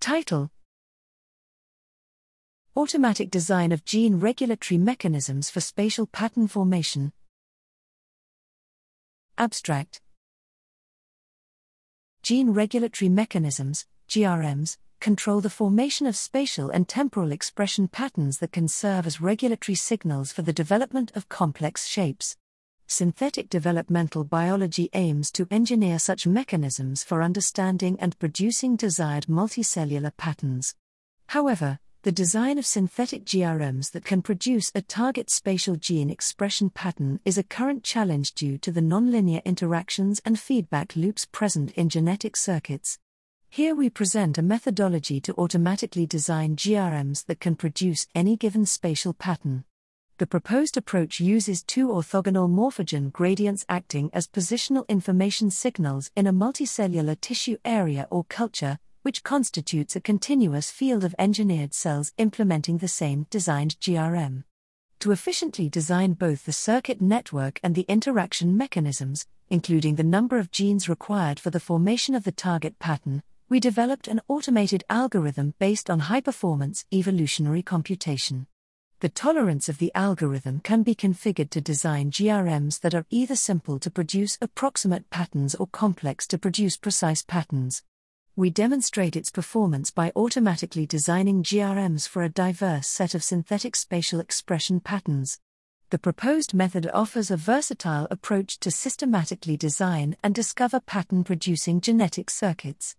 Title Automatic Design of Gene Regulatory Mechanisms for Spatial Pattern Formation. Abstract Gene regulatory mechanisms, GRMs, control the formation of spatial and temporal expression patterns that can serve as regulatory signals for the development of complex shapes. Synthetic developmental biology aims to engineer such mechanisms for understanding and producing desired multicellular patterns. However, the design of synthetic GRMs that can produce a target spatial gene expression pattern is a current challenge due to the nonlinear interactions and feedback loops present in genetic circuits. Here we present a methodology to automatically design GRMs that can produce any given spatial pattern. The proposed approach uses two orthogonal morphogen gradients acting as positional information signals in a multicellular tissue area or culture, which constitutes a continuous field of engineered cells implementing the same designed GRM. To efficiently design both the circuit network and the interaction mechanisms, including the number of genes required for the formation of the target pattern, we developed an automated algorithm based on high performance evolutionary computation. The tolerance of the algorithm can be configured to design GRMs that are either simple to produce approximate patterns or complex to produce precise patterns we demonstrate its performance by automatically designing GRMs for a diverse set of synthetic spatial expression patterns. The proposed method offers a versatile approach to systematically design and discover pattern producing genetic circuits.